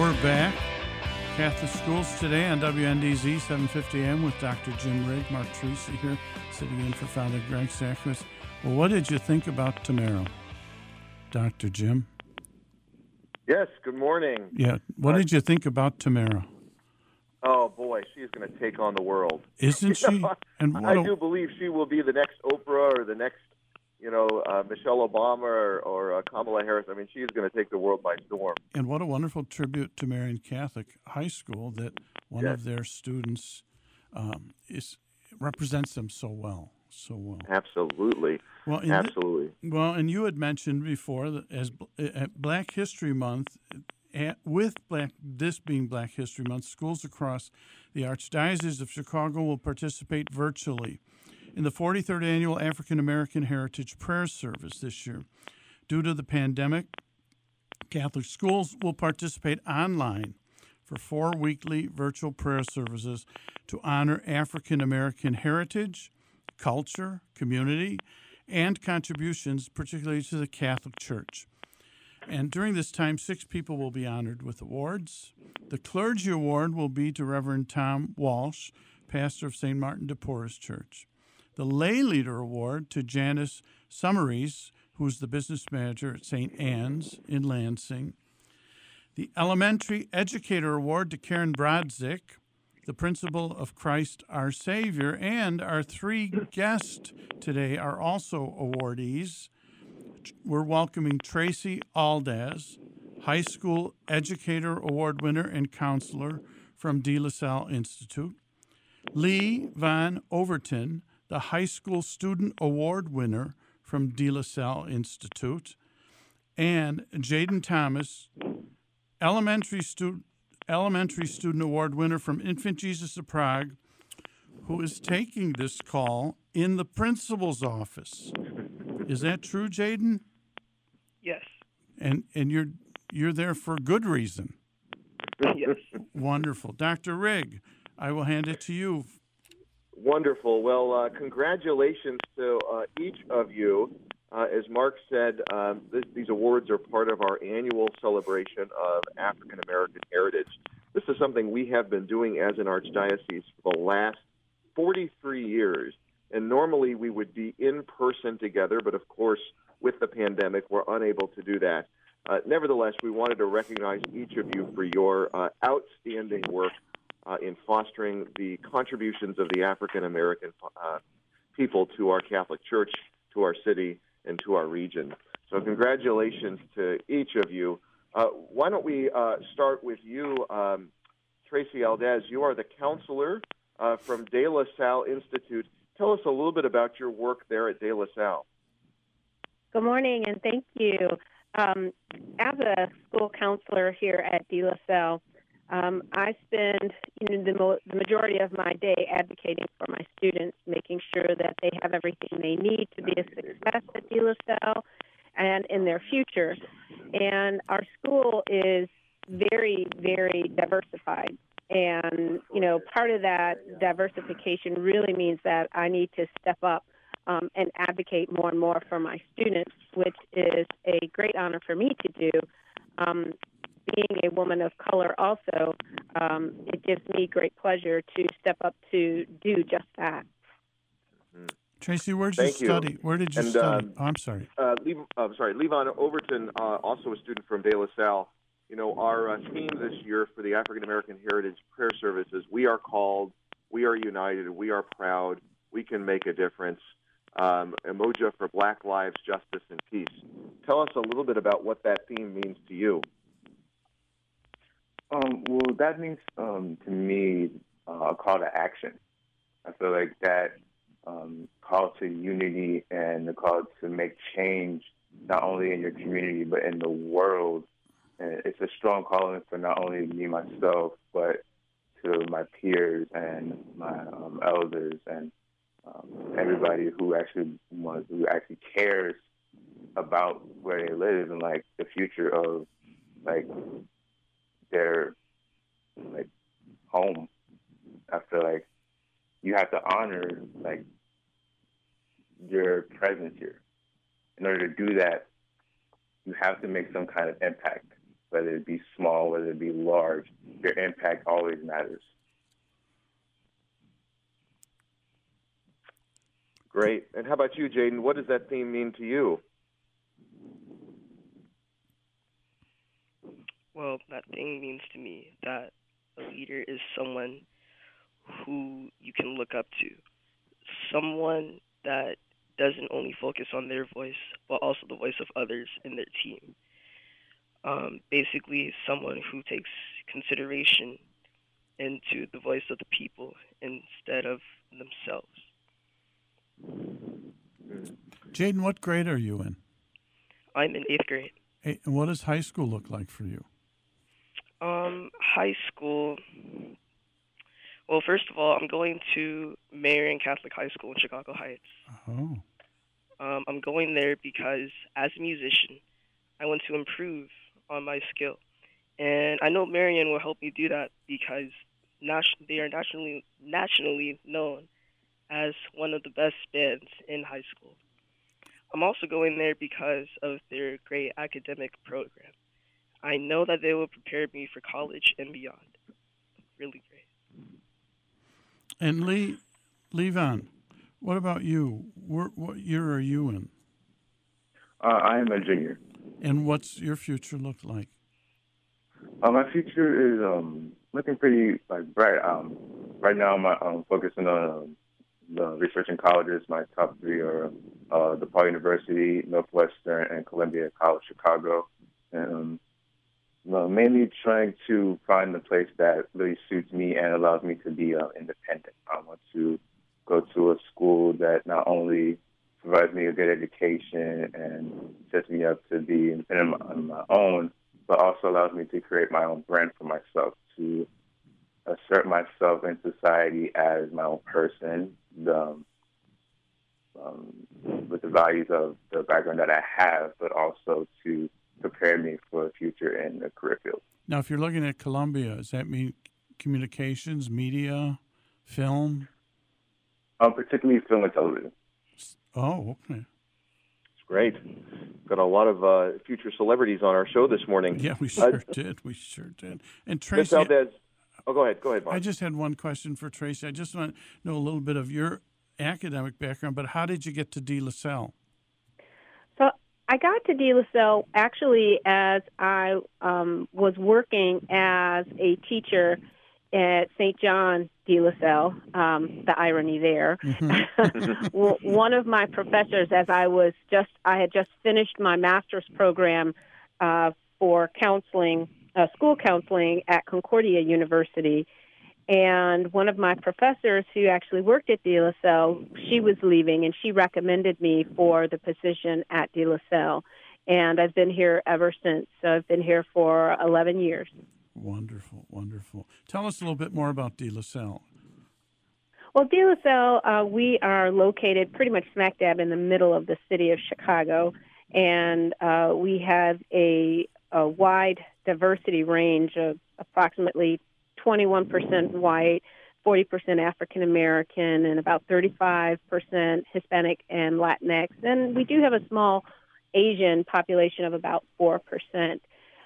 We're back. Catholic Schools today on WNDZ 750 AM with Dr. Jim Rigg, Mark Tracy here, sitting in for Father Greg Sakowicz. Well, what did you think about Tamara, Dr. Jim? Yes, good morning. Yeah, what did you think about Tamara? Oh boy, she's going to take on the world. Isn't she? And I do believe she will be the next Oprah or the next, you know, uh, Michelle Obama or, or uh, Kamala Harris. I mean, she's going to take the world by storm. And what a wonderful tribute to Marian Catholic High School that one Yes. of their students um, is represents them so well, so well. Absolutely, Well, absolutely. well, and you had mentioned before that as at Black History Month, at, with Black this being Black History Month, schools across the Archdiocese of Chicago will participate virtually in the 43rd annual African American Heritage Prayer Service this year. Due to the pandemic, Catholic schools will participate online for four weekly virtual prayer services to honor African American heritage, culture, community, and contributions, particularly to the Catholic Church. And during this time, six people will be honored with awards. The Clergy Award will be to Reverend Tom Walsh, pastor of St. Martin de Porres Church. The Lay Leader Award to Janice Summaries, who's the business manager at St. Anne's in Lansing. The Elementary Educator Award to Karen Brodzik, the principal of Christ our Savior, and our three guests today are also awardees. We're welcoming Tracy Aldaz, High School Educator Award winner and counselor from De La Salle Institute. Levon Overton, the High School Student Award winner from De La Salle Institute. And Jaden Thomas, elementary student elementary student award winner from Infant Jesus of Prague, who is taking this call in the principal's office. Is that true, Jaden? Yes. And and you're you're there for good reason. Yes. Wonderful, Dr. Rigg. I will hand it to you. Wonderful. Well, uh, congratulations to uh, each of you. Uh, as Mark said, um, these awards are part of our annual celebration of African American heritage. This is something we have been doing as an archdiocese for the last 43 years. And normally we would be in person together, but of course, with the pandemic, we're unable to do that. Uh, nevertheless, we wanted to recognize each of you for your uh, outstanding work uh, in fostering the contributions of the African American uh, people to our Catholic Church, to our city, and to our region. So, congratulations to each of you. Uh, why don't we uh, start with you, um, Tracy Aldaz? You are the counselor uh, from De La Salle Institute. Tell us a little bit about your work there at De La Salle. Good morning, and thank you. Um, as a school counselor here at De La Salle, um, I spend you know, the, mo- the majority of my day advocating for my students, making sure that they have everything they need to be a success at De La Salle and in their future. And our school is very, very diversified. And, you know, part of that diversification really means that I need to step up um, and advocate more and more for my students, which is a great honor for me to do. Um, being a woman of color, also, um, it gives me great pleasure to step up to do just that. Tracy, where did Thank you you. study? Where did you And, study? um, oh, I'm sorry. Uh, Lev- uh, sorry, Levon Overton, uh, also a student from De La Salle. You know, our uh, theme this year for the African American Heritage Prayer Service is "We are called, we are united, we are proud, we can make a difference." Um, Umoja for Black Lives, Justice, and Peace. Tell us a little bit about what that theme means to you. Um, well, that means um, to me uh, a call to action. I feel like that um, call to unity and the call to make change not only in your community but in the world. And it's a strong calling for not only me myself but to my peers and my um, elders and um, everybody who actually wants, who actually cares about where they live and like the future of like their like home. I feel like you have to honor like your presence here. In order to do that, you have to make some kind of impact, whether it be small, whether it be large. Your impact always matters. Great. And how about you, Jaden? What does that theme mean to you? Well, that thing means to me that a leader is someone who you can look up to, someone that doesn't only focus on their voice, but also the voice of others in their team. Um, basically, someone who takes consideration into the voice of the people instead of themselves. Jaden, what grade are you in? I'm in eighth grade. Hey, and what does high school look like for you? Um, high school. Well, first of all, I'm going to Marian Catholic High School in Chicago Heights. Oh, Um, I'm going there because, as a musician, I want to improve on my skill, and I know Marian will help me do that because nat- they are nationally nationally known as one of the best bands in high school. I'm also going there because of their great academic program. I know that they will prepare me for college and beyond. Really great. and Lee, Levon, what about you? Where, what year are you in? Uh, I am a junior. And what's your future look like? Uh, my future is um, looking pretty like bright. Um, right now, I'm um, focusing on um, the researching colleges. My top three are uh, DePaul University, Northwestern, and Columbia College Chicago. And um, well, mainly trying to find the place that really suits me and allows me to be uh, independent. I want to go to a school that not only provides me a good education and sets me up to be independent on my own, but also allows me to create my own brand for myself, to assert myself in society as my own person, um, um, with the values of the background that I have, but also to prepare me for the future in the career field. Now, if you're looking at Columbia, does that mean communications, media, film? Um, particularly film and television. Oh, okay. It's great. Got a lot of uh, future celebrities on our show this morning. Yeah, we sure did. We sure did. And Tracy, Valdez. Oh, go ahead. Go ahead, Mark. I just had one question for Tracy. I just want to know a little bit of your academic background, but how did you get to De La Salle? I got to De La Salle actually as I um, was working as a teacher at St. John De La Salle. Um, the irony there. Well, One of my professors, as I was just, I had just finished my master's program uh, for counseling, uh, school counseling at Concordia University. And one of my professors who actually worked at De La Salle, she was leaving and she recommended me for the position at De La Salle. And I've been here ever since. So I've been here for 11 years. Wonderful, wonderful. Tell us a little bit more about De La Salle. Well, De La Salle, uh, we are located pretty much smack dab in the middle of the city of Chicago, and uh, we have a, a wide diversity range of approximately 21% white, 40% African American, and about 35% Hispanic and Latinx. And we do have a small Asian population of about 4%.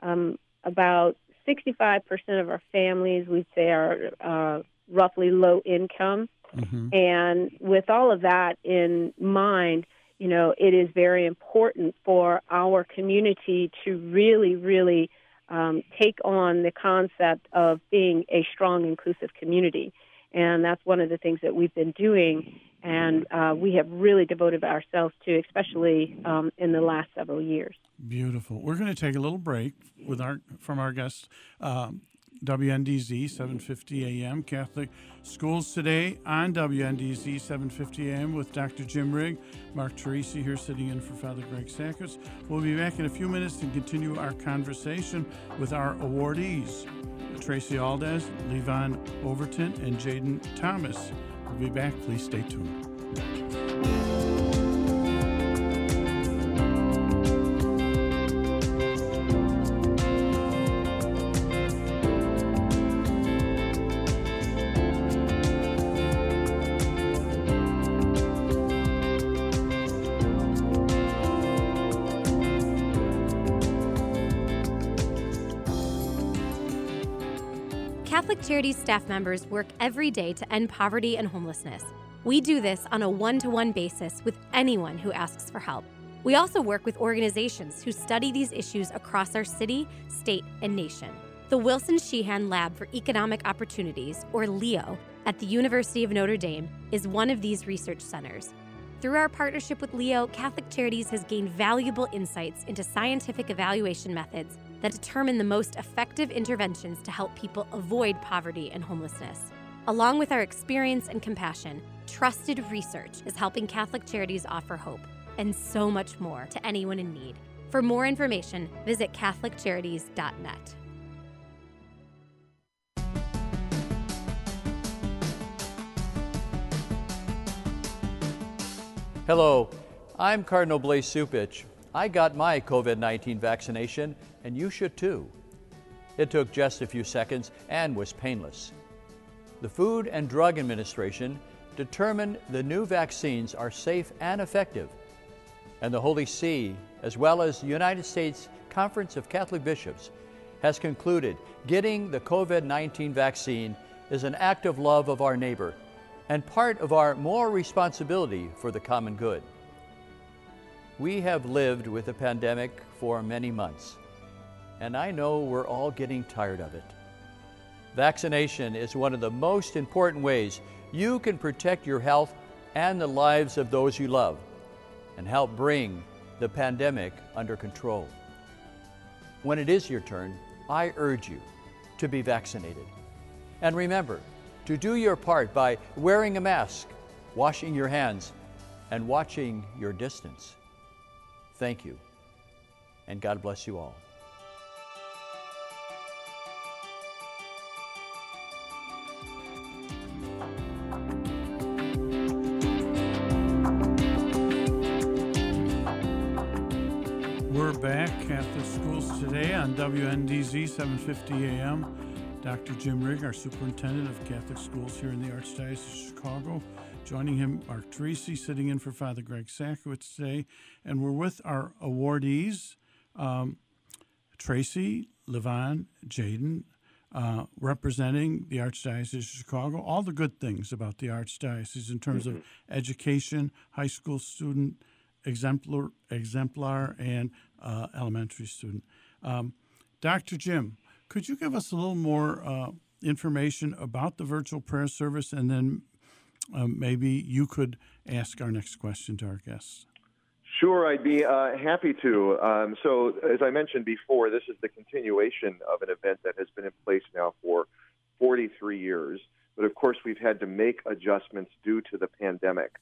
Um, about 65% of our families, we'd say, are uh, roughly low income. hmm And with all of that in mind, you know, it is very important for our community to really, really um, take on the concept of being a strong, inclusive community. And that's one of the things that we've been doing, and uh, we have really devoted ourselves to, especially um, in the last several years. Beautiful. We're going to take a little break with our from our guests. um, WNDZ 750 AM, Catholic Schools Today on WNDZ 750 AM with Dr. Jim Rigg, Mark Teresi here sitting in for Father Greg Sakowicz. We'll be back in a few minutes to continue our conversation with our awardees, Tracy Aldaz, Levon Overton, and Jaden Thomas. We'll be back. Please stay tuned. Catholic Charities staff members work every day to end poverty and homelessness. We do this on a one to one basis with anyone who asks for help. We also work with organizations who study these issues across our city, state, and nation. The Wilson Sheehan Lab for Economic Opportunities, or LEO, at the University of Notre Dame is one of these research centers. Through our partnership with LEO, Catholic Charities has gained valuable insights into scientific evaluation methods that determine the most effective interventions to help people avoid poverty and homelessness. Along with our experience and compassion, trusted research is helping Catholic Charities offer hope and so much more to anyone in need. For more information, visit CatholicCharities.net. Hello, I'm Cardinal Blaise Cupich. I got my COVID 19 vaccination, and you should too. It took just a few seconds and was painless. The Food and Drug Administration determined the new vaccines are safe and effective, and the Holy See, as well as the United States Conference of Catholic Bishops, has concluded getting the COVID 19 vaccine is an act of love of our neighbor and part of our moral responsibility for the common good. We have lived with the pandemic for many months, and I know we're all getting tired of it. Vaccination is one of the most important ways you can protect your health and the lives of those you love and help bring the pandemic under control. When it is your turn, I urge you to be vaccinated. And remember, to do your part by wearing a mask, washing your hands, and watching your distance. Thank you, and God bless you all. We're back, at the Schools Today on WNDZ 750 AM. Dr. Jim Rigg, our superintendent of Catholic schools here in the Archdiocese of Chicago. Joining him, Mark Teresi, sitting in for Father Greg Sakowicz today. And we're with our awardees, um, Tracy, Levon, Jaden, uh, representing the Archdiocese of Chicago, all the good things about the Archdiocese in terms mm-hmm. of education, high school student, exemplar, exemplar and uh, elementary student. Um, Dr. Jim, could you give us a little more uh, information about the virtual prayer service, and then um, maybe you could ask our next question to our guests? Sure, I'd be uh, happy to. Um, so, as I mentioned before, this is the continuation of an event that has been in place now for 43 years. But of course, we've had to make adjustments due to the pandemic.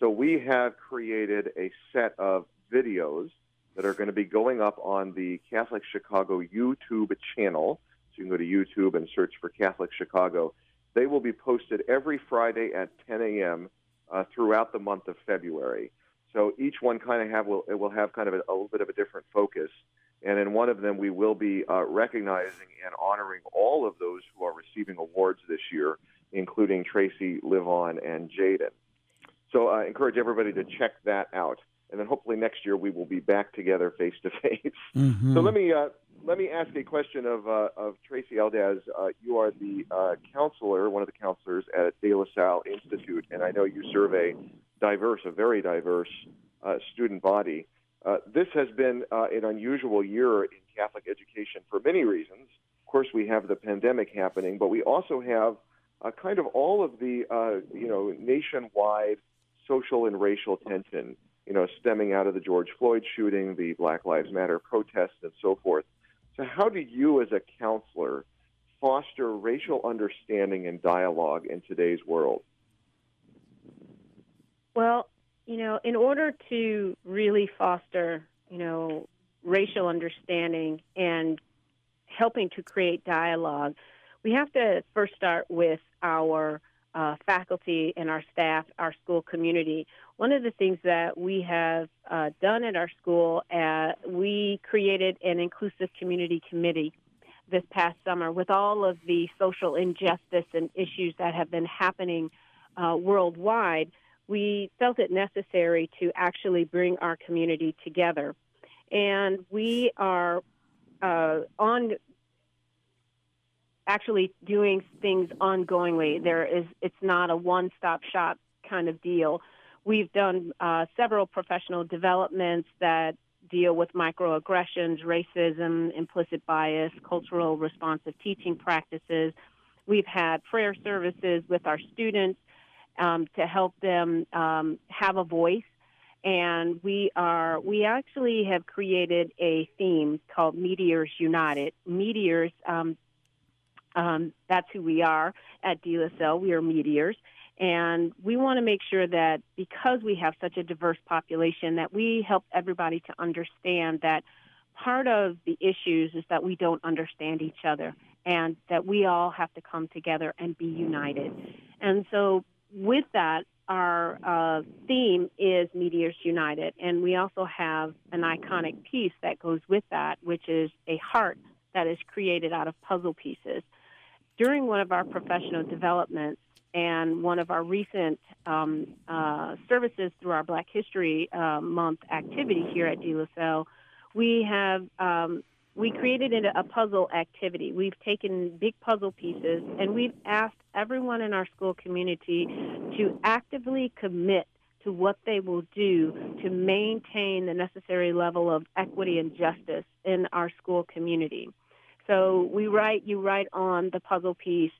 So, we have created a set of videos that are going to be going up on the Catholic Chicago YouTube channel. So you can go to YouTube and search for Catholic Chicago. They will be posted every Friday at 10 a.m. Uh, throughout the month of February. So each one kind of have will it will have kind of a, a little bit of a different focus. And in one of them, we will be uh, recognizing and honoring all of those who are receiving awards this year, including Tracy, Levon, and Jaden. So I encourage everybody to check that out and then hopefully next year we will be back together face to face. So let me uh, let me ask a question of uh, of Tracy Aldaz. Uh, you are the uh, counselor, one of the counselors at De La Salle Institute, and I know you serve a diverse, a very diverse uh, student body. Uh, this has been an unusual year in Catholic education for many reasons. Of course, we have the pandemic happening, but we also have kind of all of the you know nationwide social and racial tension you know, stemming out of the George Floyd shooting, the Black Lives Matter protests, and so forth. So, how do you, as a counselor, foster racial understanding and dialogue in today's world? Well, you know, in order to really foster, you know, racial understanding and helping to create dialogue, we have to first start with our uh, faculty and our staff, our school community. One of the things that we have uh, done at our school, uh, we created an inclusive community committee this past summer with all of the social injustice and issues that have been happening uh, worldwide. We felt it necessary to actually bring our community together. And we are uh, on actually doing things ongoingly. There is it's not a one-stop shop kind of deal. We've done uh, several professional developments that deal with microaggressions, racism, implicit bias, cultural responsive teaching practices. We've had prayer services with our students um, to help them um, have a voice. And we are we actually have created a theme called Meteors United. Meteors um, um, that's who we are at Salle. We are meteors. And we want to make sure that because we have such a diverse population, that we help everybody to understand that part of the issues is that we don't understand each other and that we all have to come together and be united. And so, with that, our uh, theme is Meteors United. And we also have an iconic piece that goes with that, which is a heart that is created out of puzzle pieces during one of our professional developments and one of our recent um, uh, services through our Black History uh, Month activity here at De La Salle, we have um, we created a puzzle activity. We've taken big puzzle pieces and we've asked everyone in our school community to actively commit to what they will do to maintain the necessary level of equity and justice in our school community. So we write, you write on the puzzle piece,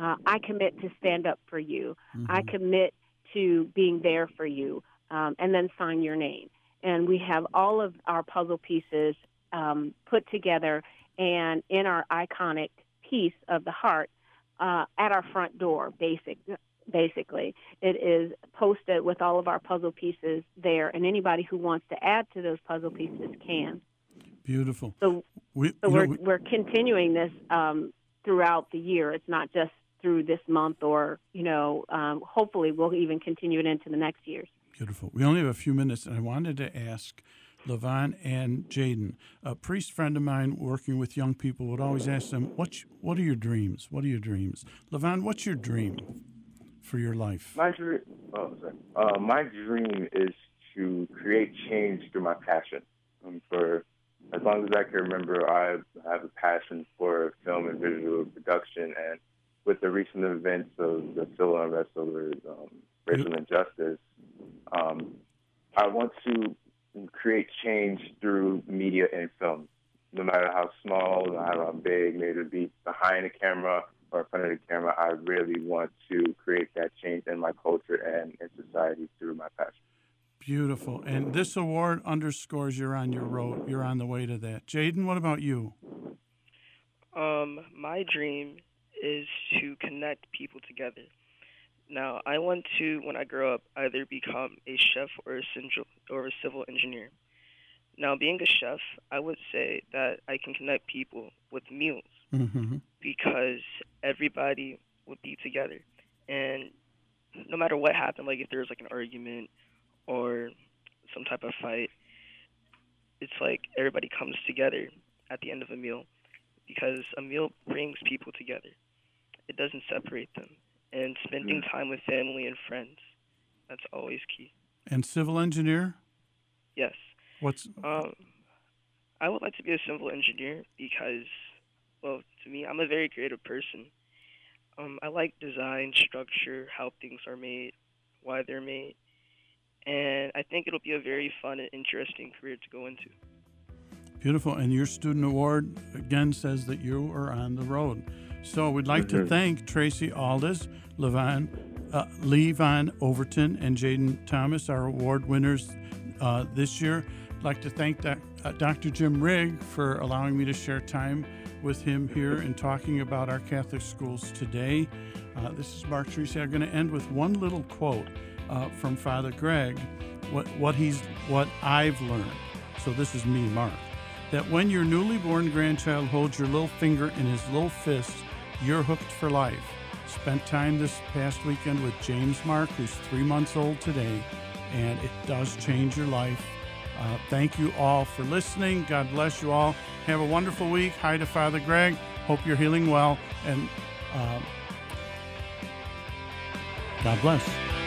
uh, I commit to stand up for you. Mm-hmm. I commit to being there for you, um, and then sign your name. And we have all of our puzzle pieces um, put together and in our iconic piece of the heart uh, at our front door, basic, basically. It is posted with all of our puzzle pieces there, and anybody who wants to add to those puzzle pieces can. Beautiful. So, we, so we're, know, we, we're continuing this um, throughout the year. It's not just through this month or, you know, um, hopefully we'll even continue it into the next years. Beautiful. We only have a few minutes, and I wanted to ask Levon and Jaden. A priest friend of mine working with young people would always ask them, "What What are your dreams? What are your dreams?" Levon, what's your dream for your life? My dream, oh, sorry. Uh, my dream is to create change through my passion um, for as long as I can remember, I have a passion for film and visual production. And with the recent events of the civil unrest over um, racial injustice, um, I want to create change through media and film, no matter how small, no matter how big, maybe it be behind the camera or in front of the camera. I really want to create that change in my culture and in society through my passion. Beautiful. And this award underscores you're on your road. You're on the way to that. Jaden, what about you? Um, my dream is to connect people together. Now, I want to, when I grow up, either become a chef or a, or a civil engineer. Now, being a chef, I would say that I can connect people with meals mm-hmm. because everybody would be together. And no matter what happened, like if there's like an argument or some type of fight, it's like everybody comes together at the end of a meal because a meal brings people together. It doesn't separate them. And spending mm. time with family and friends, that's always key. And civil engineer? Yes. What's um I would like to be a civil engineer because well, to me, I'm a very creative person. Um, I like design, structure, how things are made, why they're made, and I think it'll be a very fun and interesting career to go into. Beautiful. And your student award again says that you are on the road. So we'd like mm-hmm. to thank Tracy Aldaz, Levon, uh, Overton, and Jaden Thomas, our award winners uh, this year. I'd like to thank doc, uh, Dr. Jim Rigg for allowing me to share time with him here and talking about our Catholic schools today. Uh, this is Mark Tracy. I'm going to end with one little quote uh, from Father Greg, what, what, he's, what I've learned. So this is me, Mark. That when your newly born grandchild holds your little finger in his little fist, you're hooked for life. Spent time this past weekend with James Mark, who's three months old today, and it does change your life. Uh, thank you all for listening. God bless you all. Have a wonderful week. Hi to Father Greg. Hope you're healing well. And uh, God bless.